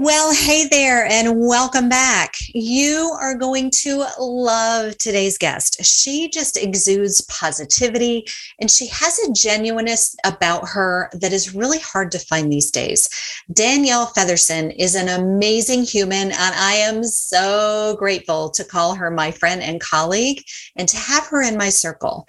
Well, hey there, and welcome back. You are going to love today's guest. She just exudes positivity and she has a genuineness about her that is really hard to find these days. Danielle Featherson is an amazing human, and I am so grateful to call her my friend and colleague and to have her in my circle.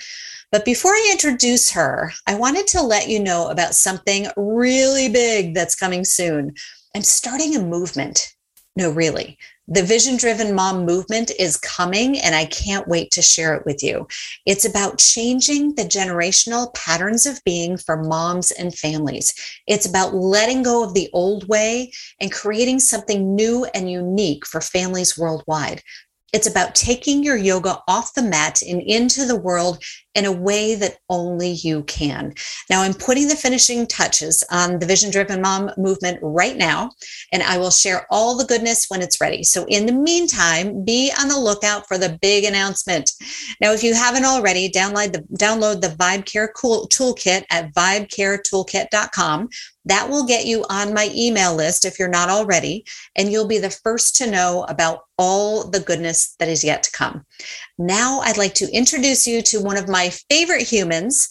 But before I introduce her, I wanted to let you know about something really big that's coming soon. I'm starting a movement. No, really. The vision driven mom movement is coming, and I can't wait to share it with you. It's about changing the generational patterns of being for moms and families. It's about letting go of the old way and creating something new and unique for families worldwide. It's about taking your yoga off the mat and into the world in a way that only you can. Now, I'm putting the finishing touches on the Vision Driven Mom movement right now, and I will share all the goodness when it's ready. So, in the meantime, be on the lookout for the big announcement. Now, if you haven't already, download the download the Vibe Care cool toolkit at vibecaretoolkit.com. That will get you on my email list if you're not already, and you'll be the first to know about all the goodness that is yet to come. Now, I'd like to introduce you to one of my favorite humans.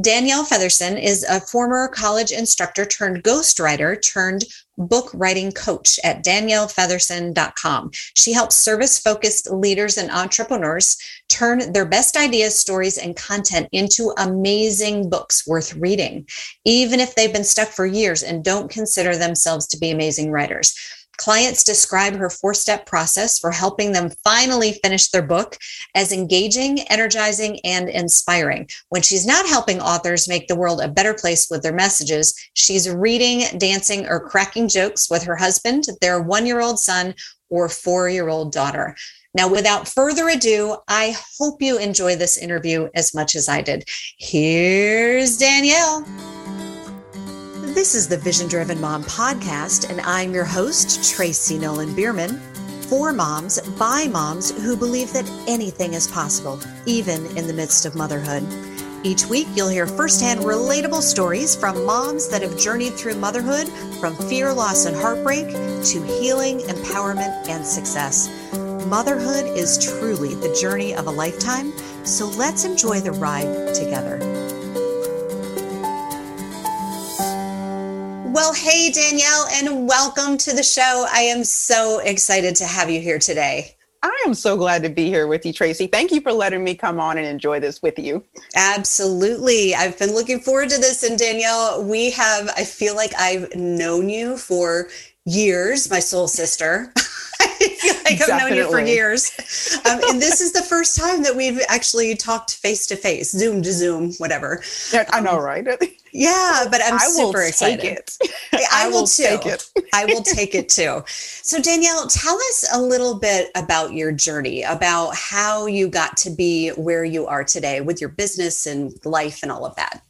Danielle Featherson is a former college instructor turned ghostwriter turned book writing coach at daniellefeatherson.com. She helps service focused leaders and entrepreneurs turn their best ideas, stories, and content into amazing books worth reading, even if they've been stuck for years and don't consider themselves to be amazing writers. Clients describe her four step process for helping them finally finish their book as engaging, energizing, and inspiring. When she's not helping authors make the world a better place with their messages, she's reading, dancing, or cracking jokes with her husband, their one year old son, or four year old daughter. Now, without further ado, I hope you enjoy this interview as much as I did. Here's Danielle. This is the Vision Driven Mom podcast, and I'm your host, Tracy Nolan Bierman. For moms, by moms who believe that anything is possible, even in the midst of motherhood. Each week, you'll hear firsthand relatable stories from moms that have journeyed through motherhood from fear, loss, and heartbreak to healing, empowerment, and success. Motherhood is truly the journey of a lifetime, so let's enjoy the ride together. Well, hey, Danielle, and welcome to the show. I am so excited to have you here today. I am so glad to be here with you, Tracy. Thank you for letting me come on and enjoy this with you. Absolutely. I've been looking forward to this. And Danielle, we have, I feel like I've known you for years, my soul sister. I feel like I've known you for years. Um, and this is the first time that we've actually talked face to face, Zoom to Zoom, whatever. I know, um, right? Yeah, but I'm I super excited. It. I, I will, will too. Take it. I will take it too. So Danielle, tell us a little bit about your journey, about how you got to be where you are today with your business and life and all of that.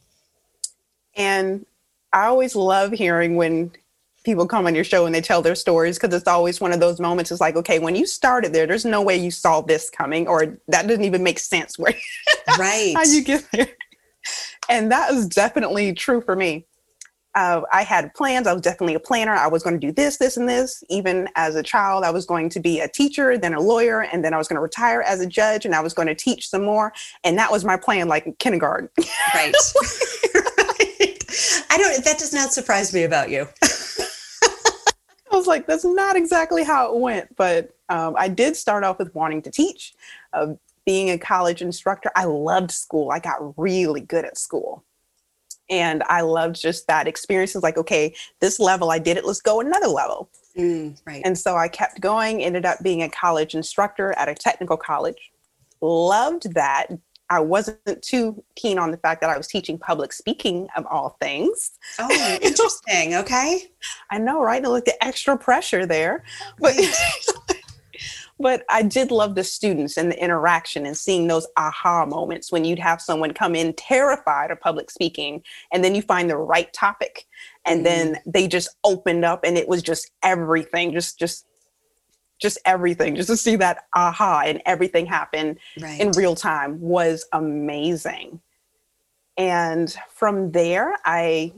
And I always love hearing when people come on your show and they tell their stories because it's always one of those moments. It's like, okay, when you started there, there's no way you saw this coming, or that doesn't even make sense. Where right? how you get there? And that is definitely true for me. Uh, I had plans. I was definitely a planner. I was going to do this, this, and this. Even as a child, I was going to be a teacher, then a lawyer, and then I was going to retire as a judge, and I was going to teach some more. And that was my plan, like kindergarten. Right. right. I don't. That does not surprise me about you. Was like, that's not exactly how it went. But um, I did start off with wanting to teach. Uh, being a college instructor, I loved school. I got really good at school. And I loved just that experience. It's like, okay, this level, I did it, let's go another level. Mm, right. And so I kept going, ended up being a college instructor at a technical college. Loved that, I wasn't too keen on the fact that I was teaching public speaking of all things. Oh, interesting. okay. I know, right? And look, the extra pressure there. But but I did love the students and the interaction and seeing those aha moments when you'd have someone come in terrified of public speaking and then you find the right topic and mm then they just opened up and it was just everything just just just everything, just to see that aha and everything happen right. in real time was amazing. And from there, I,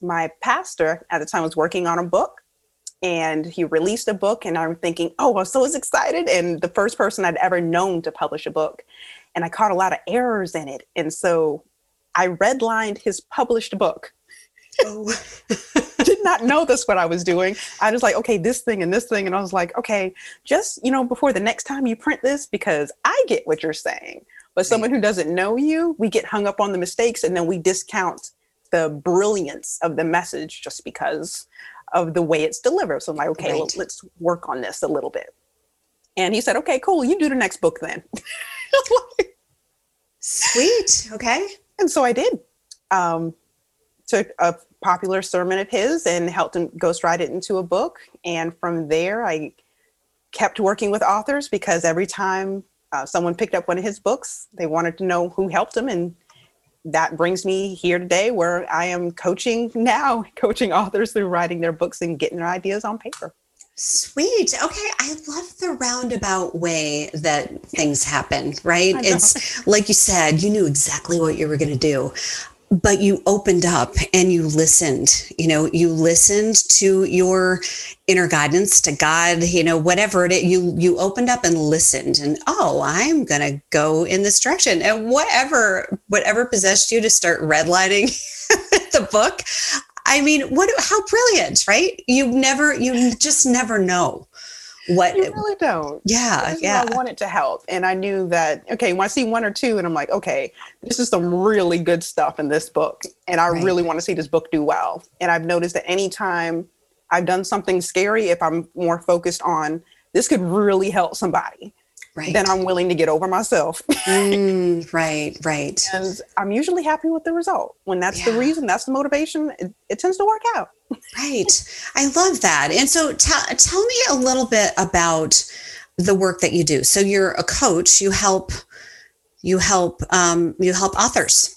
my pastor at the time was working on a book and he released a book and i'm thinking oh i'm so excited and the first person i'd ever known to publish a book and i caught a lot of errors in it and so i redlined his published book oh. did not know this what i was doing i was like okay this thing and this thing and i was like okay just you know before the next time you print this because i get what you're saying but someone who doesn't know you we get hung up on the mistakes and then we discount the brilliance of the message just because of the way it's delivered. So I'm like, okay, right. well, let's work on this a little bit. And he said, okay, cool. You do the next book then. Sweet. Okay. And so I did. Um, took a popular sermon of his and helped him ghostwrite it into a book. And from there, I kept working with authors because every time uh, someone picked up one of his books, they wanted to know who helped them and that brings me here today where I am coaching now, coaching authors through writing their books and getting their ideas on paper. Sweet. Okay. I love the roundabout way that things happen, right? It's like you said, you knew exactly what you were going to do but you opened up and you listened you know you listened to your inner guidance to god you know whatever it is you you opened up and listened and oh i'm gonna go in this direction. And whatever whatever possessed you to start redlining the book i mean what how brilliant right? You never you just never know what you really don't. Yeah, yeah. I wanted to help, and I knew that. Okay, when I see one or two, and I'm like, okay, this is some really good stuff in this book, and I right. really want to see this book do well. And I've noticed that anytime I've done something scary, if I'm more focused on this could really help somebody, right. then I'm willing to get over myself. mm, right, right. And I'm usually happy with the result. When that's yeah. the reason, that's the motivation, it, it, tends to work out. right. I love that. And so t- tell me a little bit about the work that you do. So you're a coach, you help you help um, you help authors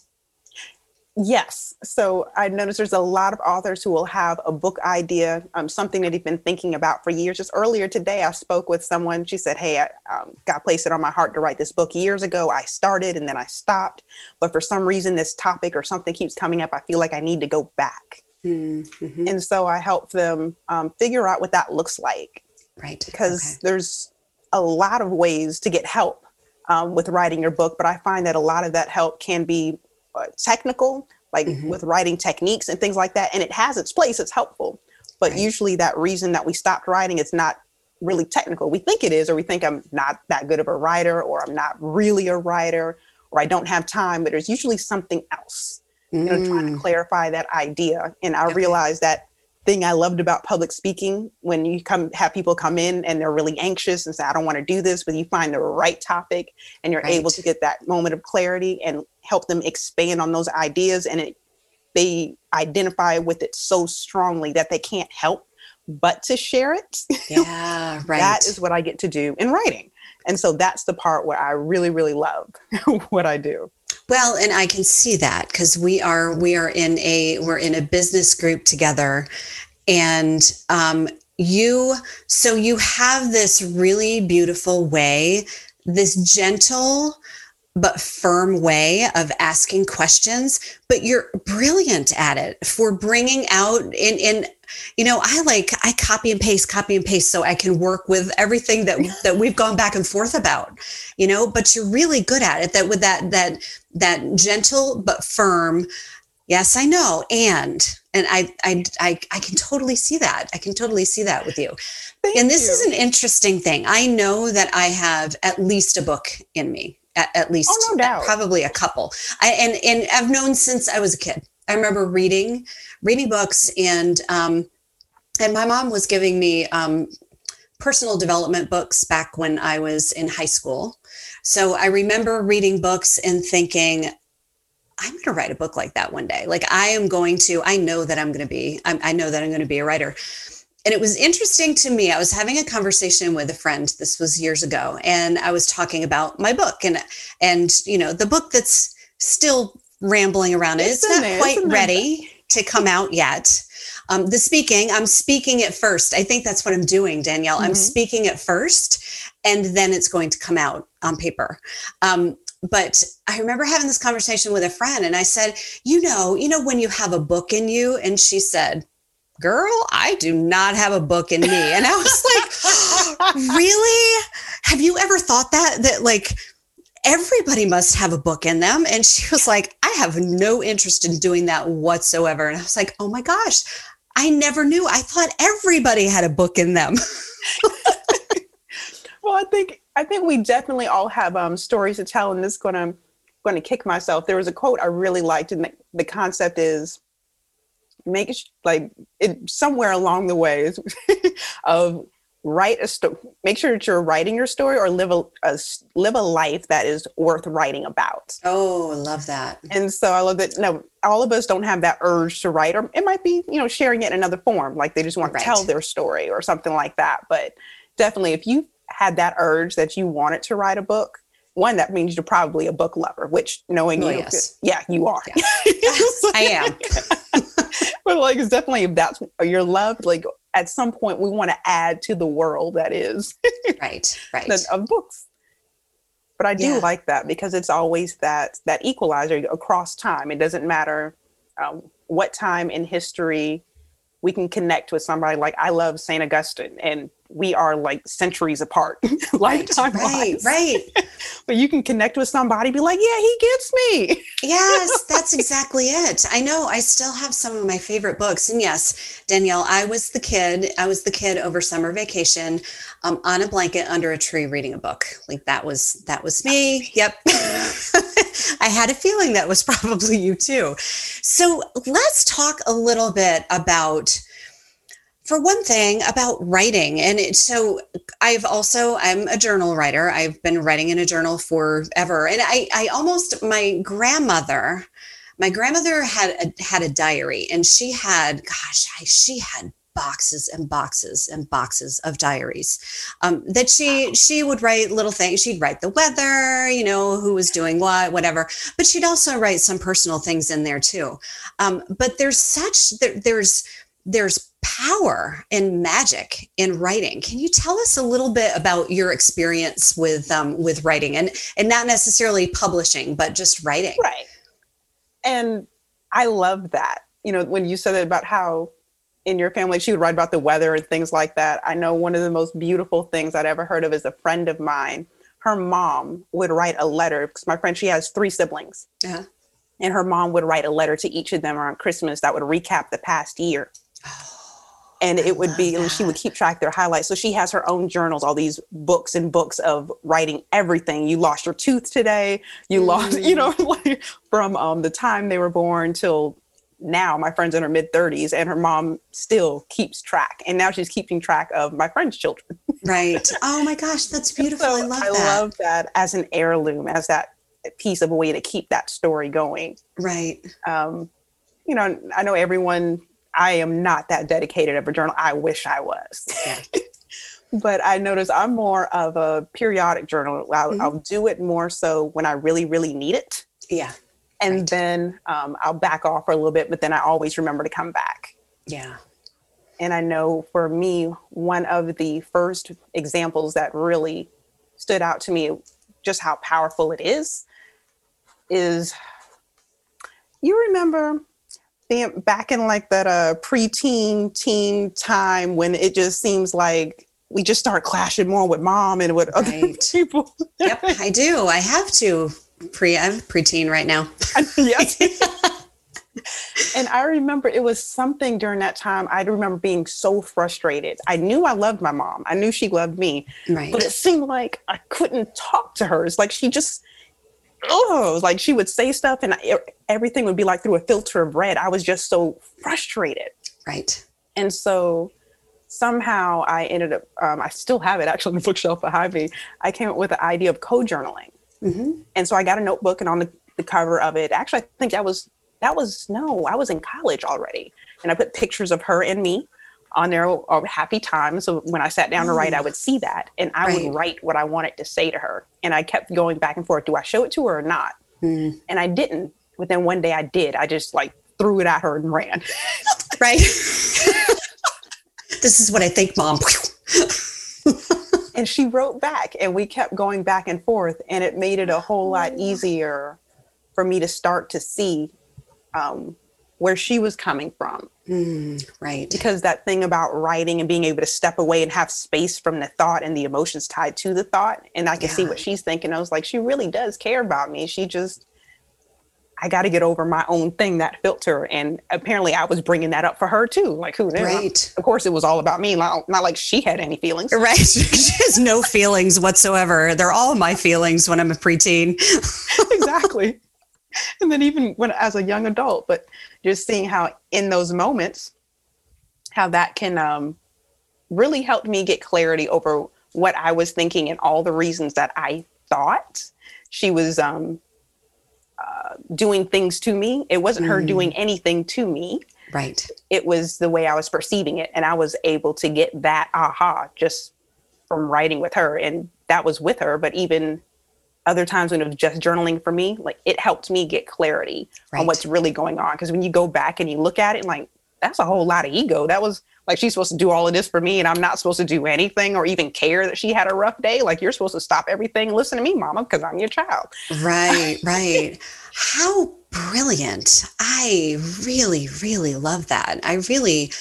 Yes. So I noticed there's a lot of authors who will have a book idea, um, something that they've been thinking about for years. Just earlier today, I spoke with someone. She said, Hey, I um, got placed it on my heart to write this book years ago. I started and then I stopped. But for some reason, this topic or something keeps coming up. I feel like I need to go back. Mm-hmm. And so I help them um, figure out what that looks like. Right. Because okay. there's a lot of ways to get help um, with writing your book, but I find that a lot of that help can be uh, technical, like mm-hmm. with writing techniques and things like that. And it has its place, it's helpful. But right. usually, that reason that we stopped writing, it's not really technical. We think it is, or we think I'm not that good of a writer, or I'm not really a writer, or I don't have time. But there's usually something else, mm. you know, trying to mm. clarify that idea. And I okay. realized that thing I loved about public speaking when you come have people come in and they're really anxious and say, I don't want to do this, but you find the right topic and you're right. able to get that moment of clarity and help them expand on those ideas and it, they identify with it so strongly that they can't help but to share it. Yeah, right. that is what I get to do in writing. And so that's the part where I really, really love what I do. Well, and I can see that because we are we are in a we're in a business group together, and um, you so you have this really beautiful way, this gentle but firm way of asking questions but you're brilliant at it for bringing out in in you know i like i copy and paste copy and paste so i can work with everything that that we've gone back and forth about you know but you're really good at it. That with that that that gentle but firm yes i know and and i i i, I can totally see that. I can totally see that with you. Thank and this you. is an interesting thing. I know that i have at least a book in me at, at least oh, no doubt. probably a couple. I, and and I've known since I was a kid. I remember reading reading books and um, and my mom was giving me um, personal development books back when I was in high school. So I remember reading books and thinking, I'm going to write a book like that one day. Like I am going to. I know that I'm going to be. I'm, I know that I'm going to be a writer. And it was interesting to me. I was having a conversation with a friend. This was years ago, and I was talking about my book and and you know the book that's still rambling around. It. It's, it's not there, quite ready to come out yet. Um, the speaking, I'm speaking it first. I think that's what I'm doing, Danielle. Mm-hmm. I'm speaking it first, and then it's going to come out on paper. Um, but I remember having this conversation with a friend, and I said, "You know, you know when you have a book in you," and she said, girl, I do not have a book in me. And I was like, really? Have you ever thought that? That like, everybody must have a book in them. And she was like, I have no interest in doing that whatsoever. And I was like, oh my gosh, I never knew. I thought everybody had a book in them. well, I think I think we definitely all have um, stories to tell, and this is gonna gonna kick myself. There was a quote I really liked, and the, the concept is make like it somewhere along the way of write a story make sure that you're writing your story or live a, a, live a life that is worth writing about oh love that and so i love that no all of us don't have that urge to write or it might be you know sharing it in another form like they just want right. to tell their story or something like that but definitely if you had that urge that you wanted to write a book one that means you're probably a book lover which knowing oh, you yes. yeah you are yeah. i am but like it's definitely if that's your love like at some point we want to add to the world that is. Right right. Of books. But i do yeah. like that because it's always that that equalizer across time. It doesn't matter um, what time in history we can connect with somebody. Like i love saint augustine and we are like centuries apart lifetime right, right, right. but you can connect with somebody be like yeah he gets me. Yes that's exactly it. I know i still have some of my favorite books. And yes danielle i was the kid i was the kid over summer vacation um, on a blanket under a tree reading a book. Like that was that was me. Yep. I had a feeling that was probably you too. So let's talk a little bit about for one thing about writing and it, so i've also i'm a journal writer. I've been writing in a journal forever. And i i almost my grandmother my grandmother had a had a diary and she had gosh I, she had boxes and boxes and boxes of diaries um, that she she would write little things she'd write the weather you know who was doing what whatever but she'd also write some personal things in there too. Um, but there's such there, there's there's power and magic in writing. Can you tell us a little bit about your experience with um, with writing and and not necessarily publishing, but just writing? Right. And I love that. You know, when you said about how in your family she would write about the weather and things like that. I know one of the most beautiful things I'd ever heard of is a friend of mine. Her mom would write a letter because my friend she has three siblings. Uh-huh. And her mom would write a letter to each of them around Christmas that would recap the past year. And it would be and she would keep track their highlights. So she has her own journals all these books and books of writing everything. You lost your tooth today. You mm lost you know like from um, the time they were born till now my friend's in her mid 30s and her mom still keeps track. And now she's keeping track of my friend's children. Right. Oh my gosh that's beautiful. So i love I that. i love that as an heirloom as that piece of a way to keep that story going. Right. Um you know i know everyone I am not that dedicated of a journal. I wish I was. Yeah. but I notice I'm more of a periodic journal. I'll, mm-hmm. I'll, do it more so when I really, really need it. Yeah. And right. then um, I'll back off for a little bit, but then I always remember to come back. Yeah. And I know for me, one of the first examples that really stood out to me, just how powerful it is, is you remember being back in like that uh preteen teen time when it just seems like we just start clashing more with mom and with other people. yep, I do. I have to pre I'm preteen right now. yes. and I remember it was something during that time. I remember being so frustrated. I knew I loved my mom. I knew she loved me. Right. But it seemed like I couldn't talk to her. It's like she just oh, like she would say stuff and I, everything would be like through a filter of red. I was just so frustrated. Right. And so somehow I ended up, um, I still have it actually on the bookshelf behind me. I came up with the idea of co-journaling. Mm-hmm. And so I got a notebook and on the, the cover of it, actually, I think that was, that was, no, I was in college already. And I put pictures of her and me on there of happy times. So when I sat down to write, I would see that and I right. would write what I wanted to say to her. And I kept going back and forth. Do I show it to her or not? Mm. And I didn't. But then one day I did. I just like threw it at her and ran. right. this is what I think, mom. and she wrote back and we kept going back and forth and it made it a whole lot easier for me to start to see um, where she was coming from. Mm, right. Because that thing about writing and being able to step away and have space from the thought and the emotions tied to the thought. And I can yeah. see what she's thinking. I was like, she really does care about me. She just, I got to get over my own thing, that filter. And apparently I was bringing that up for her too. Like, who knew? Right. Of course, it was all about me. Not, not like she had any feelings. Right. she has no feelings whatsoever. They're all my feelings when I'm a preteen. exactly. and then even when as a young adult, but just seeing how in those moments, how that can um, really help me get clarity over what I was thinking and all the reasons that I thought she was um, uh, doing things to me. It wasn't mm. her doing anything to me. Right. It was the way I was perceiving it. And I was able to get that aha just from writing with her. And that was with her. But even other times when it was just journaling for me, like it helped me get clarity right. on what's really going on. Because when you go back and you look at it, like that's a whole lot of ego. That was like she's supposed to do all of this for me, and I'm not supposed to do anything or even care that she had a rough day. Like you're supposed to stop everything, listen to me, mama, because I'm your child. Right, right. How brilliant. I really, really love that. I really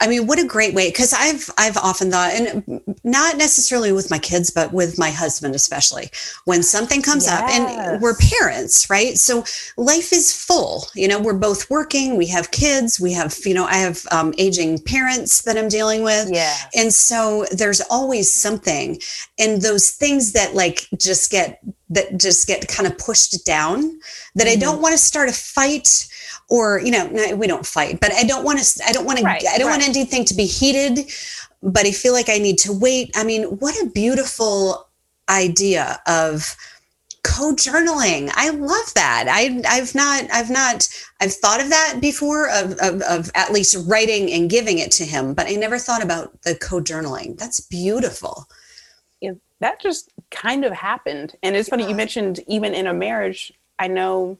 I mean, what a great way because I've I've often thought, and not necessarily with my kids, but with my husband especially, when something comes yes. up, and we're parents, right? So life is full. You know, we're both working, we have kids, we have, you know, I have um, aging parents that I'm dealing with, yeah, and so there's always something, and those things that like just get that just get kind of pushed down that mm-hmm. I don't want to start a fight or you know we don't fight but i don't want to i don't want right, to i don't right. want anything to be heated but i feel like i need to wait. I mean what a beautiful idea of co-journaling. I love that. I i've not i've not i've thought of that before of, of, of at least writing and giving it to him but i never thought about the co-journaling. That's beautiful. Yeah, that just kind of happened. And it's funny you mentioned even in a marriage i know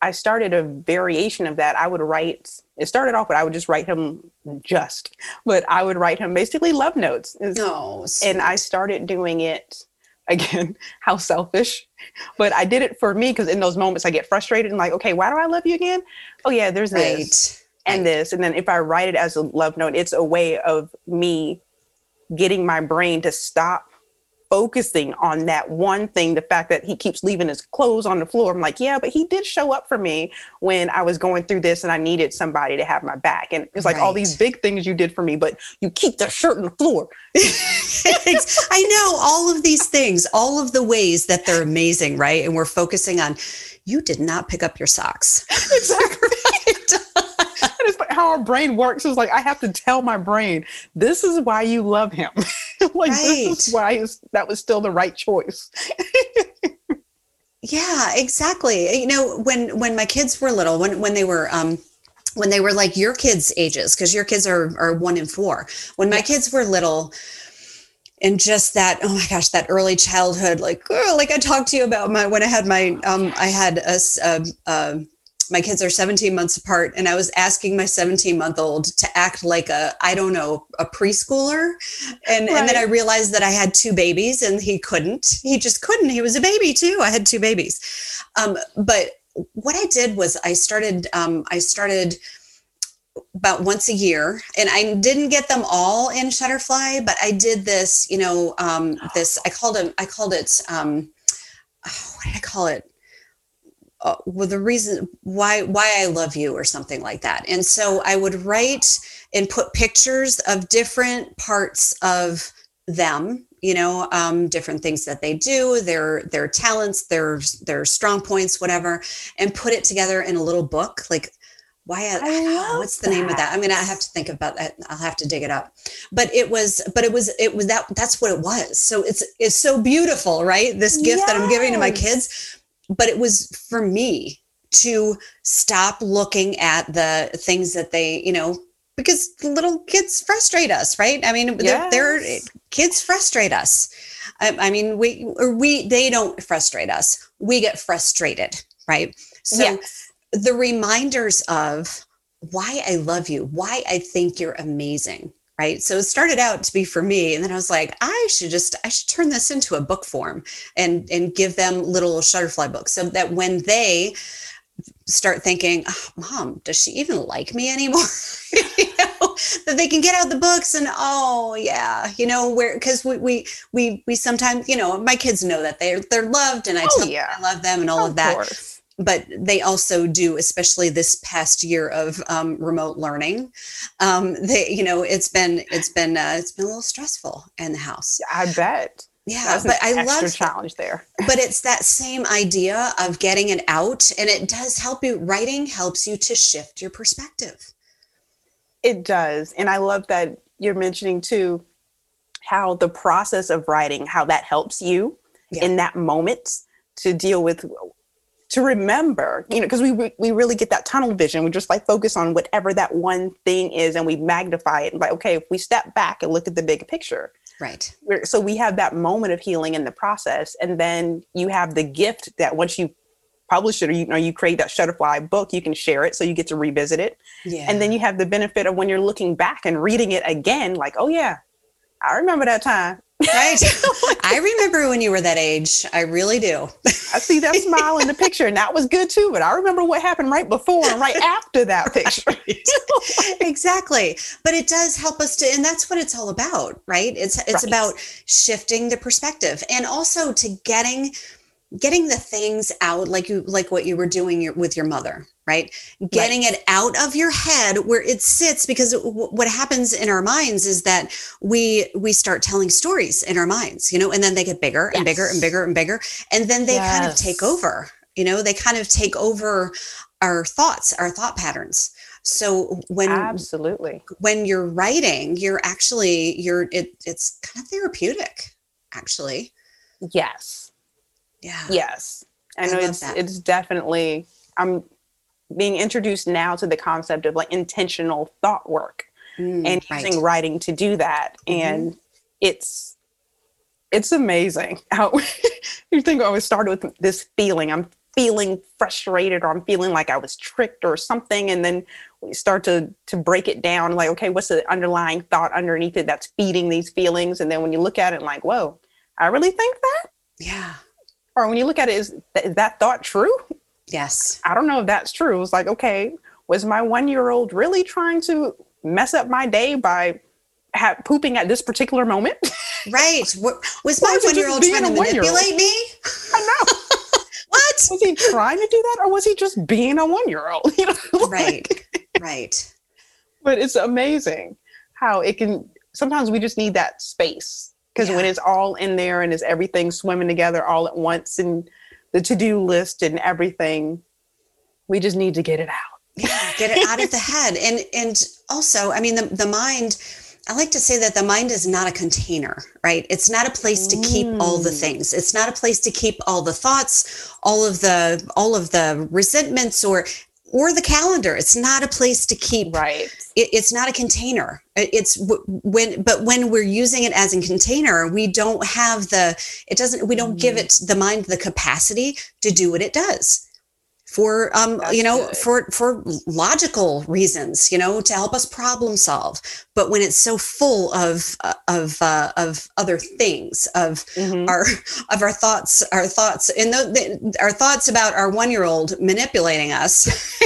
I started a variation of that. I would write, it started off, but I would just write him just, but I would write him basically love notes. Oh, and I started doing it again, how selfish, but I did it for me because in those moments I get frustrated and like, okay, why do I love you again? Oh, yeah, there's right. this and right. this. And then if I write it as a love note, it's a way of me getting my brain to stop focusing on that one thing the fact that he keeps leaving his clothes on the floor. I'm like yeah but he did show up for me when i was going through this and i needed somebody to have my back. And it's like right. all these big things you did for me but you keep the shirt on the floor. I know all of these things all of the ways that they're amazing right? And we're focusing on you did not pick up your socks. Exactly. It's like how our brain works. Is like I have to tell my brain this is why you love him. like right. this is why that was still the right choice. yeah, exactly. You know, when when my kids were little, when when they were um when they were like your kids' ages, because your kids are are one and four. When my kids were little, and just that oh my gosh that early childhood like oh, like i talked to you about my when i had my um i had a, a, a my kids are 17 months apart and i was asking my 17 month old to act like a i don't know a preschooler. And, right. and then i realized that i had two babies and he couldn't. He just couldn't. He was a baby too. I had two babies. Um, but what i did was i started um, i started about once a year and i didn't get them all in shutterfly but i did this you know um, this i called it i called it um, oh, what did i call it uh, well, the reason why why I love you or something like that. And so I would write and put pictures of different parts of them you know um, different things that they do their their talents their their strong points whatever and put it together in a little book like why I, I what's the that. name of that i'm gonna have to think about that i'll have to dig it up but it was but it was it was that that's what it was so it's it's so beautiful right this gift yes. that i'm giving to my kids but it was for me to stop looking at the things that they, you know, because little kids frustrate us, right? I mean, yes. they're, they're, kids frustrate us. I, I, mean, we or we they don't frustrate us. We get frustrated, right? So yes. the reminders of why I love you, why I think you're amazing, right so it started out to be for me and then i was like i should just i should turn this into a book form and and give them little shutterfly books so that when they start thinking, oh, "Mom, does she even like me anymore?" you know, that they can get out the books and oh yeah, you know where because we we we we sometimes you know my kids know that they're they're loved and I Oh, tell yeah. them I love them and all of, Of that course. But they also do especially this past year of um, remote learning um, they you know it's been it's been uh, it's been a little stressful in the house I bet. yeah but i love challenge there. but it's that same idea of getting it out and it does help you writing helps you to shift your perspective It does. And I love that you're mentioning too how the process of writing, how that helps you Yeah. in that moment to deal with to remember, you know, because we we really get that tunnel vision. We just like focus on whatever that one thing is and we magnify it. And Like, okay, if we step back and look at the big picture, right so we have that moment of healing in the process and then you have the gift that once you publish it or you know you create that shutterfly book you can share it so you get to revisit it yeah and then you have the benefit of when you're looking back and reading it again like oh yeah i remember that time right? I remember when you were that age. I really do. I see that smile in the picture and that was good too but i remember what happened right before and right after that picture. Exactly. But it does help us to and that's what it's all about right? It's it's Right. about shifting the perspective and also to getting getting the things out like you like what you were doing your, with your mother right? Getting it out of your head where it sits because w- what happens in our minds is that we we start telling stories in our minds you know and then they get bigger and bigger and bigger and bigger and then they kind of take over you know? They kind of take over our thoughts our thought patterns. So when absolutely. when you're writing you're actually you're it, it's kind of therapeutic actually. Yes yeah. Yes. I know it's that. it's definitely i'm being introduced now to the concept of like intentional thought work Mm, and right. using writing to do that. Mhm. and it's it's amazing how you think I always started with this feeling. I'm feeling frustrated or i'm feeling like i was tricked or something. And then we start to to break it down like okay what's the underlying thought underneath it that's feeding these feelings? And then when you look at it like whoa i really think that? Yeah or when you look at it is, th- is that thought true yes I don't know if that's true. It's like, okay, was my one year old really trying to mess up my day by ha- pooping at this particular moment? right Wa- was my one year old trying to manipulate me I know. what Was he trying to do that or was he just being a one year old? You know, like- right right But it's amazing how it can sometimes we just need that space because when it's all in there and is everything swimming together all at once and the to do list and everything, we just need to get it out. yeah get it out of the head and and also i mean the, the mind i like to say that the mind is not a container right it's not a place to keep all the Mm. things it's not a place to keep all the thoughts all of the all of the resentments or or the calendar it's not a place to keep Right. it, it's not a container It- it's w- when but when we're using it as a container we don't have the it doesn't we don't give Mm. it the mind the capacity to do what it does for um That's you know good. for for logical reasons you know to help us problem solve but when it's so full of uh, of uh, of other things of Mhm. our of our thoughts our thoughts and the, our thoughts about our one year old manipulating us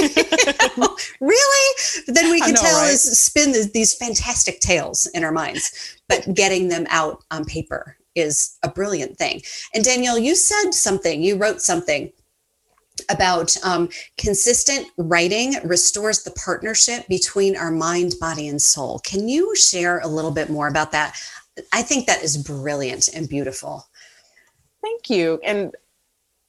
really then we can know, tell right? is spin th- these fantastic tales in our minds but getting them out on paper is a brilliant thing and danielle you said something you wrote something about um, consistent writing restores the partnership between our mind body and soul can you share a little bit more about that i think that is brilliant and beautiful Thank you. And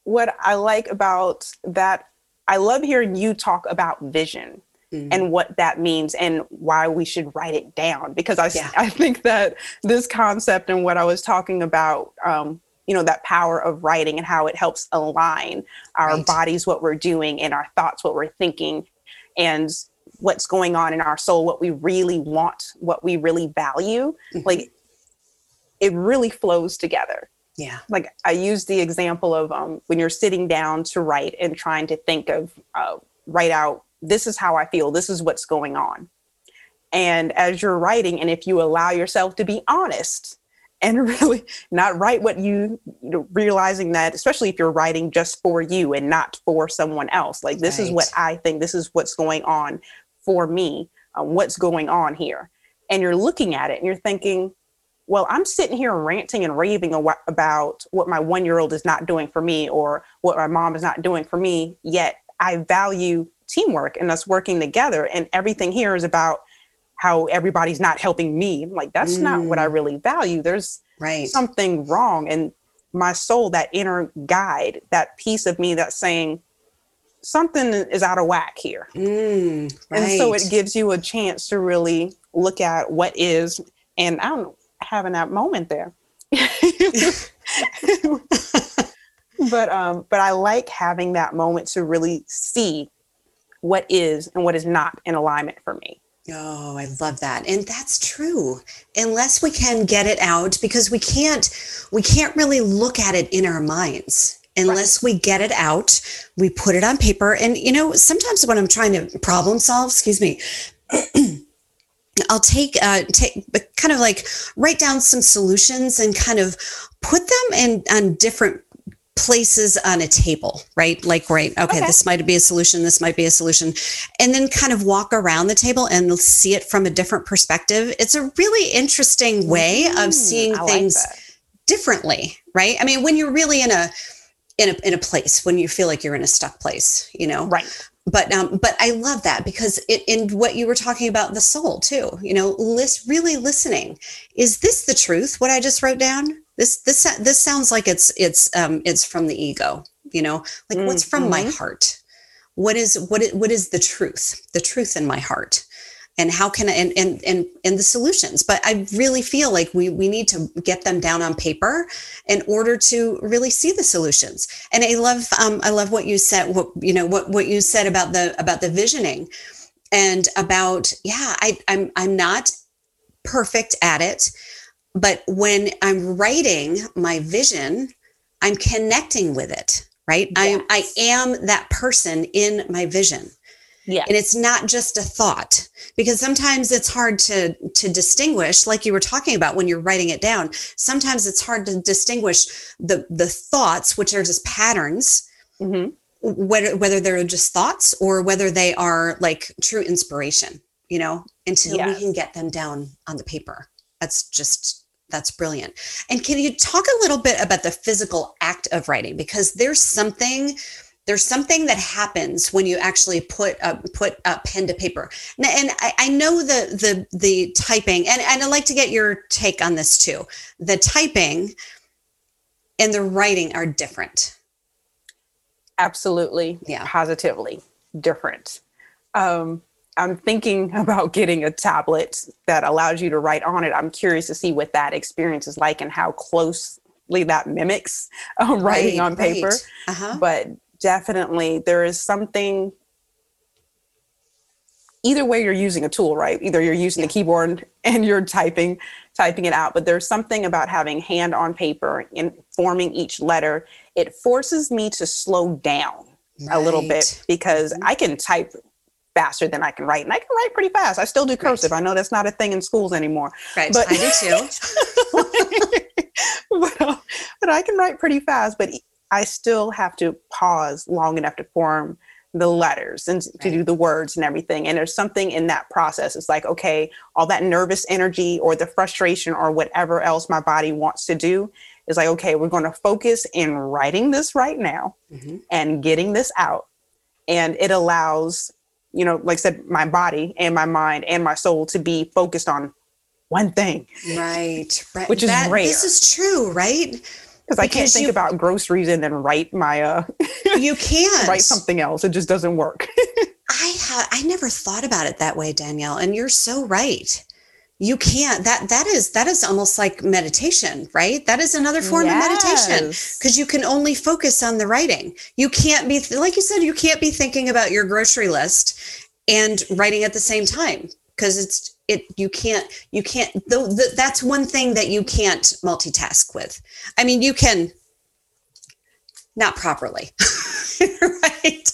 what I like about that, I love hearing you talk about vision Mm. and what that means and why we should write it down because I, Yeah. I think that this concept and what I was talking about, um, you know, that power of writing and how it helps align our Right. bodies, what we're doing, and our thoughts, what we're thinking, and what's going on in our soul, what we really want, what we really value. Mhm. Like it really flows together yeah like I use the example of um, when you're sitting down to write and trying to think of uh, write out this is how I feel, this is what's going on. And as you're writing, and if you allow yourself to be honest and really not write what you, you know, realizing that especially if you're writing just for you and not for someone else. Like this right. is what i think this is what's going on for me uh, what's going on here. And you're looking at it and you're thinking well i'm sitting here ranting and raving about what my one year old is not doing for me or what my mom is not doing for me yet i value teamwork and us working together. And everything here is about how everybody's not helping me. like, that's mm. not what I mm. really value. There's right. something wrong. And my soul, that inner guide, that piece of me that's saying, something is out of whack here. Mm, right. And so it gives you a chance to really look at what is, and I'm having that moment there. but um, but I like having that moment to really see what is and what is not in alignment for me. Oh, I love that. And that's true. Unless we can get it out because we can't we can't really look at it in our minds unless right. we get it out, we put it on paper and you know, sometimes when I'm trying to problem solve, excuse me, I'll take uh take kind of like write down some solutions and kind of put them in on different places on a table, right? Like, right, okay, okay, this might be a solution, this might be a solution, and then kind of walk around the table and see it from a different perspective. It's a really interesting way mm, of seeing I things like differently, right? I mean, when you're really in a in a in a place when you feel like you're in a stuck place, you know, right? But um, but I love that because it in what you were talking about the soul too, you know, list really listening. Is this the truth? What I just wrote down? This this this sounds like it's it's um it's from the ego you know? Like mm-hmm. what's from my mm-hmm. heart? What is what is, what is the truth? The truth in my heart. And how can I, and, and and and the solutions. But i really feel like we we need to get them down on paper in order to really see the solutions. And i love um i love what you said what you know what what you said about the about the visioning and about yeah i i'm i'm not perfect at it but when I'm writing my vision, I'm connecting with it, right? Yes. I, I am that person in my vision. Yeah. And it's not just a thought because sometimes it's hard to to distinguish like you were talking about when you're writing it down. Sometimes it's hard to distinguish the the thoughts which are just patterns. Mm-hmm. Whether whether they're just thoughts or whether they are like true inspiration, you know, until yes. we can get them down on the paper. That's just that's brilliant. And can you talk a little bit about the physical act of writing? Because there's something there's something that happens when you actually put a, put a pen to paper. And I, I know the the the typing, and, and I'd like to get your take on this too. The typing and the writing are different. Absolutely, yeah, positively different. Um, I'm thinking about getting a tablet that allows you to write on it. I'm curious to see what that experience is like and how closely that mimics uh, writing right, on paper. Right. Uh-huh. But definitely, there is something. Either way, you're using a tool, right? Either you're using yeah. the keyboard and you're typing, typing it out. But there's something about having hand on paper and forming each letter. It forces me to slow down right. a little bit because mm-hmm. I can type faster than I can write. And I can write pretty fast. I still do cursive. Right. I know that's not a thing in schools anymore. Right. But I do too. but, uh, but I can write pretty fast, but I still have to pause long enough to form the letters and right. to do the words and everything. And there's something in that process. It's like, okay, all that nervous energy or the frustration or whatever else my body wants to do is like, okay, we're going to focus in writing this right now mm-hmm. and getting this out. And it allows you know, like I said, my body and my mind and my soul to be focused on one thing. Right. Right. Which is that, rare. This is true, right? Because I can't think you, about groceries and then write my uh you can't write something else. It just doesn't work. I ha- I never thought about it that way, Danielle, and you're so right. You can't that that is that is almost like meditation, right? That is another form yes. of meditation because you can only focus on the writing. You can't be like you said you can't be thinking about your grocery list and writing at the same time because it's it you can't you can't though that's one thing that you can't multitask with i mean you can not properly right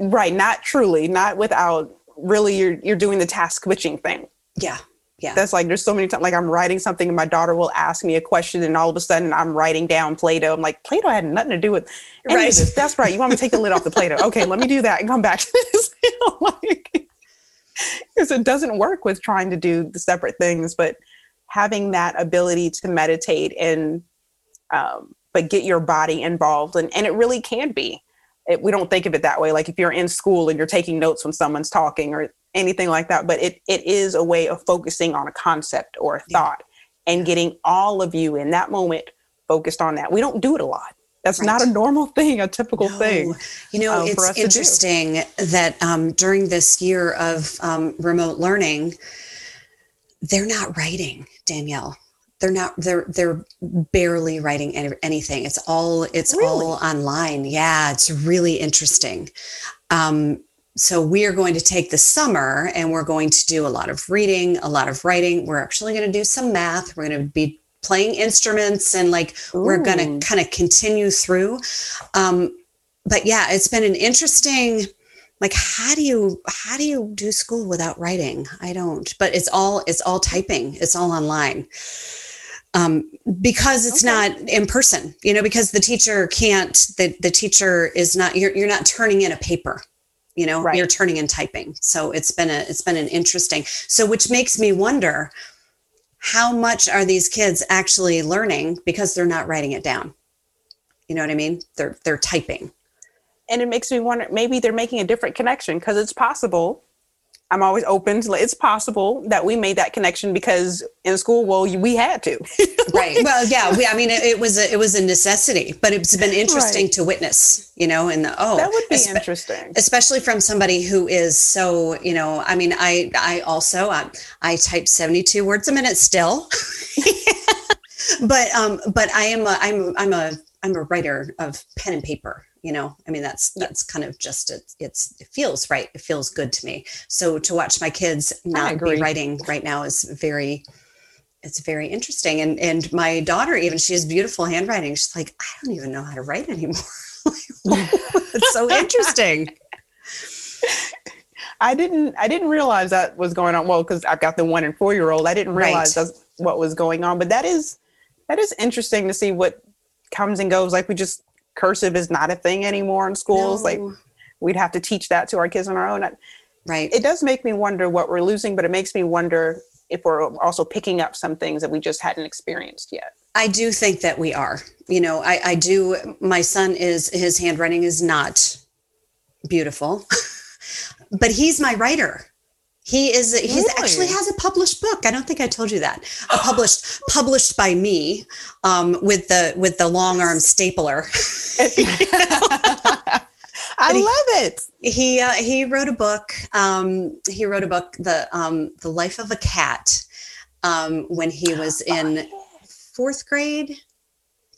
right not truly not without really you're you're doing the task switching thing yeah Yeah. That's like there's so many times like I'm writing something and my daughter will ask me a question and all of a sudden I'm writing down Play-Doh. I'm like, Play-Doh had nothing to do with any Right. this. That's right. You want me to take the lid off the Play-Doh? Okay, let me do that and come back to this. You know, like, because it doesn't work with trying to do the separate things, but having that ability to meditate and um, but get your body involved and, and it really can be. It, we don't think of it that way. Like if you're in school and you're taking notes when someone's talking or anything like that, but it, it is a way of focusing on a concept or a Yeah. thought and getting all of you in that moment focused on that. We don't do it a lot. That's not a normal thing, a typical No. thing. You know, um, it's interesting that um, during this year of um, remote learning, they're not writing, Danielle. They're not. They're they're barely writing any, anything. It's all it's Really? all online. Yeah, it's really interesting. Um, so we are going to take the summer and we're going to do a lot of reading, a lot of writing. We're actually going to do some math. We're going to be playing instruments and like we're going to kind of continue through. Um, but yeah, it's been an interesting like how do you how do you do school without writing? I don't. But it's all it's all typing. It's all online. Um, because it's Okay. not in person, you know, because the teacher can't the, the teacher is not you're you're not turning in a paper you know Right. you're turning and typing. So it's been a it's been an interesting so which makes me wonder how much are these kids actually learning because they're not writing it down? You know what i mean? They're they're typing. And it makes me wonder maybe they're making a different connection because it's possible i'm always open to it's possible that we made that connection because in school well we had to. Right. Well yeah we, i mean it, it was a it was a necessity but it's been interesting Right. to witness you know and the, oh that would be espe- interesting. especially from somebody who is so you know i mean i i also i, I type 72 words a minute still. But um but i am a i'm i'm a i'm a writer of pen and paper you know i mean that's that's kind of just it, it's it feels right it feels good to me. So to watch my kids not be writing right now is very it's very interesting. And and my daughter even she has beautiful handwriting. She's like i don't even know how to write anymore. It's so interesting. I didn't i didn't realize that was going on. Well because i've got the one and four year old i didn't Right. realize that's what was going on. But that is that is interesting to see what comes and goes. Like we just cursive is not a thing anymore in schools like we'd have to teach that to our kids on our own right it does make me wonder what we're losing, but it makes me wonder if we're also picking up some things that we just hadn't experienced yet. I do think that we are. You know, I, I do. My son is his handwriting is not beautiful, but he's my writer. He is. He's Really? actually has a published book. I don't think I told you that. A published published by me um, with the with the long arm stapler. I he- love it. he uh, he wrote a book. Um, he wrote a book, the um, the life of a cat, um, when he was in fourth grade,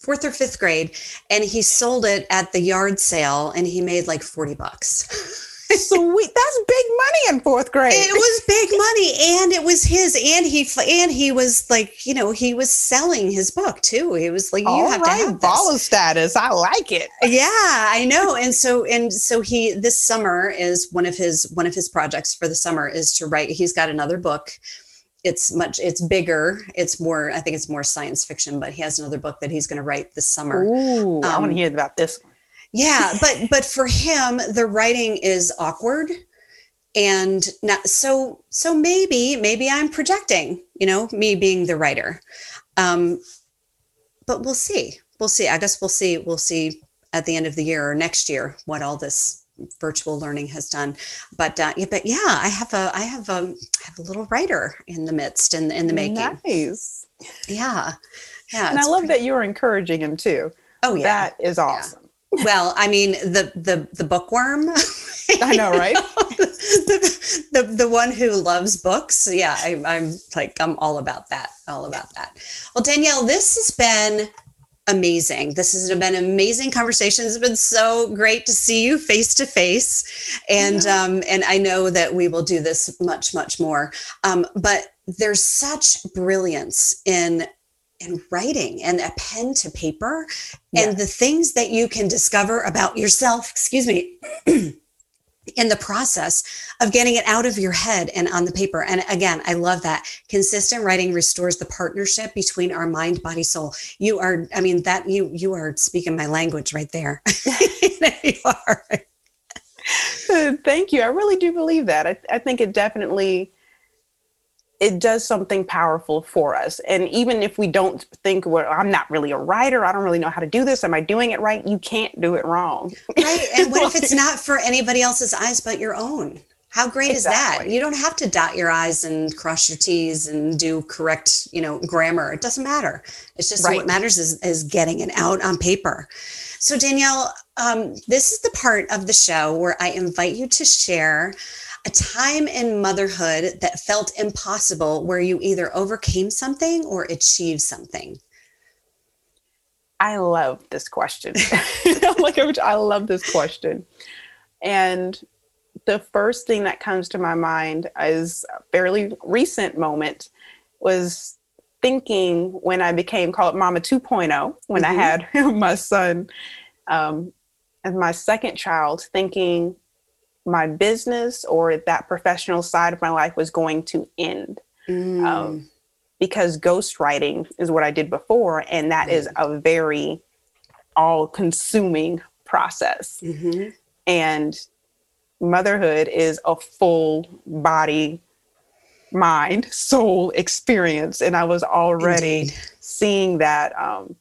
fourth or fifth grade, and he sold it at the yard sale, and he made like forty bucks. Sweet. That's big money in fourth grade. it was big money, and it was his, and he and he was like, you know, he was selling his book too. He was like, you All have to have this. baller status. I like it. yeah i know and so and so he this summer is one of his one of his projects for the summer is to write he's got another book it's much it's bigger it's more i think it's more science fiction but he has another book that he's going to write this summer Ooh, I want Um, to hear about this. one. Yeah but but for him the writing is awkward and not so so maybe maybe i'm projecting you know me being the writer. Um but we'll see. We'll see. I guess we'll see we'll see at the end of the year or next year what all this virtual learning has done. But uh, yeah, but yeah i have a i have a I have a little writer in the midst in, in the making. Nice. yeah. Yeah And I love pretty- that you're encouraging him too. oh yeah. That is awesome. Well i mean the the the bookworm. I know, right? the, the the one who loves books. Yeah I, i'm like i'm all about that all about that. Well danielle this has been amazing. This has been an amazing conversation it's been so great to see you face to face. And Yeah. um and i know that we will do this much much more. Um but there's such brilliance in in writing and a pen to paper and the things that you can discover about yourself excuse me in the process of getting it out of your head and on the paper. And again, I love that consistent writing restores the partnership between our mind, body, soul. You are, I mean, that you you are speaking my language right there. you are. Thank you. I really do believe that. I, I think it definitely it does something powerful for us. And even if we don't think, well, I'm not really a writer, I don't really know how to do this. Am I doing it right? You can't do it wrong. Right. And what if it's not for anybody else's eyes but your own? How great exactly. is that? You don't have to dot your I's and cross your T's and do correct, you know, grammar. It doesn't matter. It's just right. what matters is, is getting it out on paper. So Danielle, um, this is the part of the show where I invite you to share a time in motherhood that felt impossible where you either overcame something or achieved something? I love this question. like I love this question. And the first thing that comes to my mind is a fairly recent moment was thinking when I became called Mama 2.0, when mm-hmm. I had my son um, and my second child, thinking my business or that professional side of my life was going to end. Mm. Um, because ghostwriting is what I did before, and that mm. is a very all consuming process. Mm-hmm. And motherhood is a full body, mind, soul experience. And I was already Indeed. seeing that um,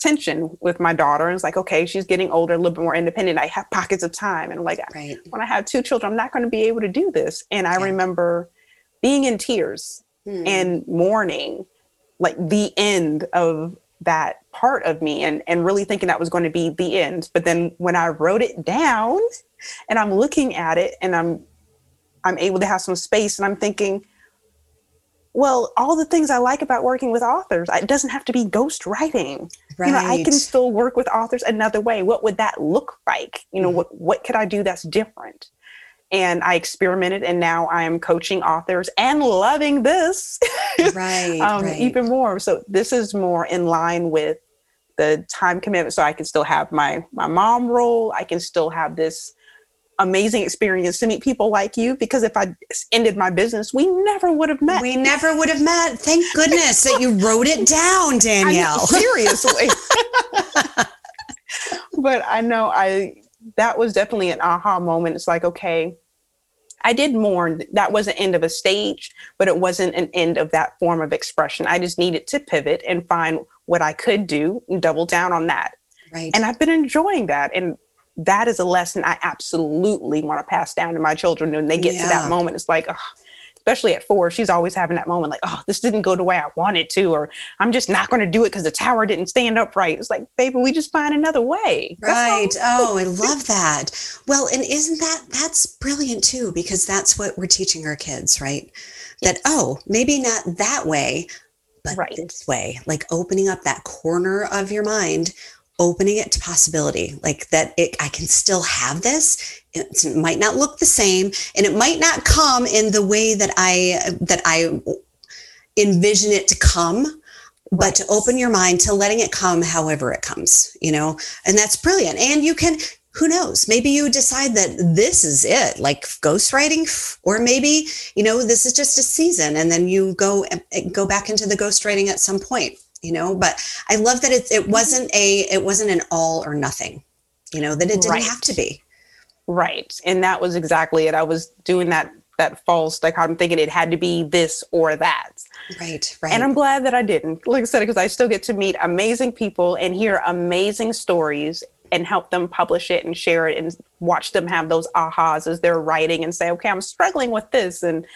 tension with my daughter. And it's like, okay, she's getting older, a little bit more independent. I have pockets of time. And like, right. when I have two children, I'm not going to be able to do this. And I yeah. remember being in tears hmm. and mourning, like the end of that part of me and, and really thinking that was going to be the end. But then when I wrote it down and I'm looking at it and I'm I'm able to have some space and I'm thinking, well, all the things I like about working with authors, it doesn't have to be ghost writing. Right. You know, I can still work with authors another way. What would that look like? You know, mm-hmm. what what could I do that's different? And I experimented, and now I am coaching authors and loving this, right, um, right? Even more. So this is more in line with the time commitment. So I can still have my my mom role. I can still have this amazing experience to meet people like you because if I ended my business, we never would have met. We never would have met. Thank goodness that you wrote it down, Danielle. I seriously. but I know I that was definitely an aha moment. It's like, okay, I did mourn. That was the end of a stage, but it wasn't an end of that form of expression. I just needed to pivot and find what I could do and double down on that. Right. And I've been enjoying that. And that is a lesson I absolutely want to pass down to my children. When they get yeah. to that moment, it's like, oh, especially at four, she's always having that moment like, oh, this didn't go the way I wanted to, or I'm just not going to do it because the tower didn't stand up right. It's like, baby, we just find another way. Right. oh, I love that. Well, and isn't that that's brilliant too, because that's what we're teaching our kids, right? That, oh, maybe not that way, but right. this way, like opening up that corner of your mind opening it to possibility like that it, i can still have this. It might not look the same and it might not come in the way that i that i envision it to come but right. to open your mind to letting it come however it comes you know? And that's brilliant. And you can who knows? Maybe you decide that this is it like ghostwriting or maybe you know this is just a season and then you go go back into the ghostwriting at some point you know but i love that it, it mm-hmm. wasn't a it wasn't an all or nothing you know that it didn't right. have to be. Right. And that was exactly it. I was doing that that false like i'm thinking it had to be this or that. Right right and i'm glad that i didn't. Like i said because i still get to meet amazing people and hear amazing stories and help them publish it and share it and watch them have those ahas as they're writing and say okay i'm struggling with this. And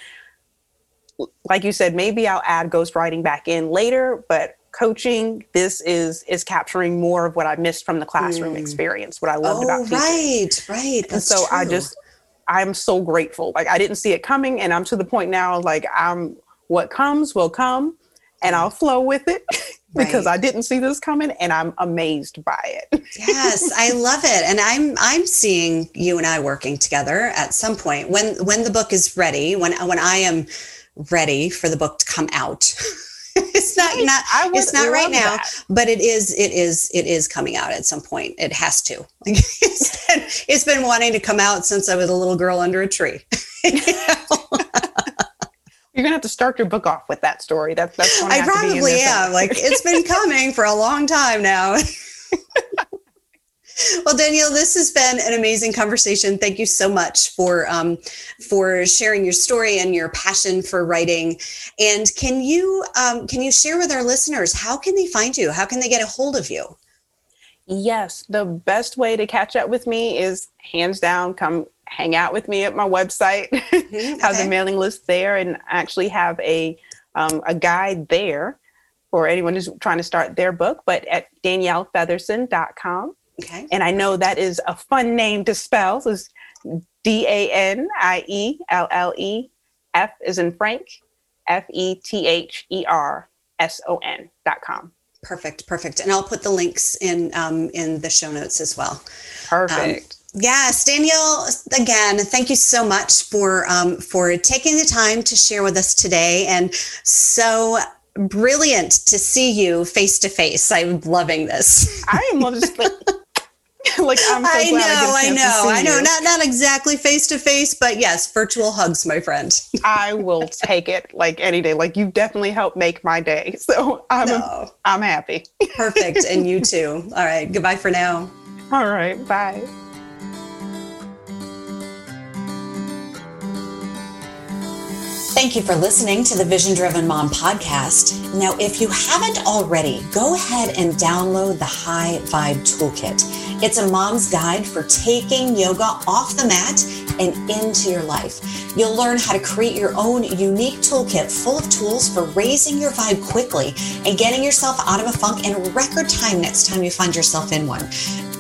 like you said maybe i'll add ghostwriting back in later but coaching this is is capturing more of what i missed from the classroom mm. experience what i loved oh, about teaching. right right That's and so true. i just i'm so grateful like i didn't see it coming and i'm to the point now like i'm what comes will come and i'll flow with it because right. i didn't see this coming and i'm amazed by it yes i love it and i'm i'm seeing you and i working together at some point when when the book is ready when when i am ready for the book to come out it's not not it's not right now, that. but it is it is it is coming out at some point. It has to. it's, been, it's been wanting to come out since I was a little girl under a tree. You're gonna have to start your book off with that story. That's that's. I probably am. like it's been coming for a long time now. well, Danielle, this has been an amazing conversation. Thank you so much for um, for sharing your story and your passion for writing. And can you um, can you share with our listeners how can they find you? How can they get a hold of you? Yes, the best way to catch up with me is hands down come hang out with me at my website. Mm-hmm, have the mailing list there, and actually have a um, a guide there for anyone who's trying to start their book. But at daniellefeatherson.com. Okay. And I know that is a fun name to spell. So it's D A N I E L L E F is in Frank F E T H E R S O N dot com. Perfect, perfect. And I'll put the links in um, in the show notes as well. Perfect. Um, Yes, Danielle. Again, thank you so much for um, for taking the time to share with us today, and so brilliant to see you face to face. I'm loving this. I am just like, I'm so I know, I, I know, I know. You. Not not exactly face to face, but yes, virtual hugs, my friend. I will take it like any day. Like you definitely helped make my day, so I'm no. I'm happy. Perfect, and you too. All right, goodbye for now. All right, bye. Thank you for listening to the Vision Driven Mom podcast. Now, if you haven't already, go ahead and download the High Vibe Toolkit. It's a mom's guide for taking yoga off the mat and into your life. You'll learn how to create your own unique toolkit full of tools for raising your vibe quickly and getting yourself out of a funk in record time next time you find yourself in one.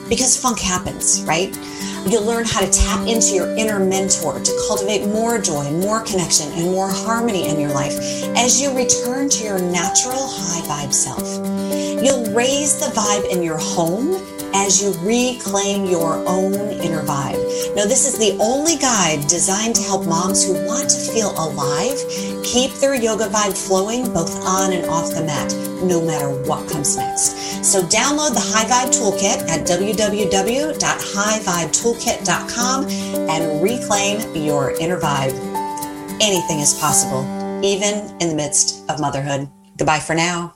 Because funk happens, right? You'll learn how to tap into your inner mentor to cultivate more joy, more connection, and more harmony in your life as you return to your natural high vibe self. You'll raise the vibe in your home as you reclaim your own inner vibe. Now, this is the only guide designed to help moms who want to feel alive keep their yoga vibe flowing both on and off the mat, no matter what comes next. So, download the High Vibe Toolkit at www.highvibetoolkit.com and reclaim your inner vibe. Anything is possible, even in the midst of motherhood. Goodbye for now.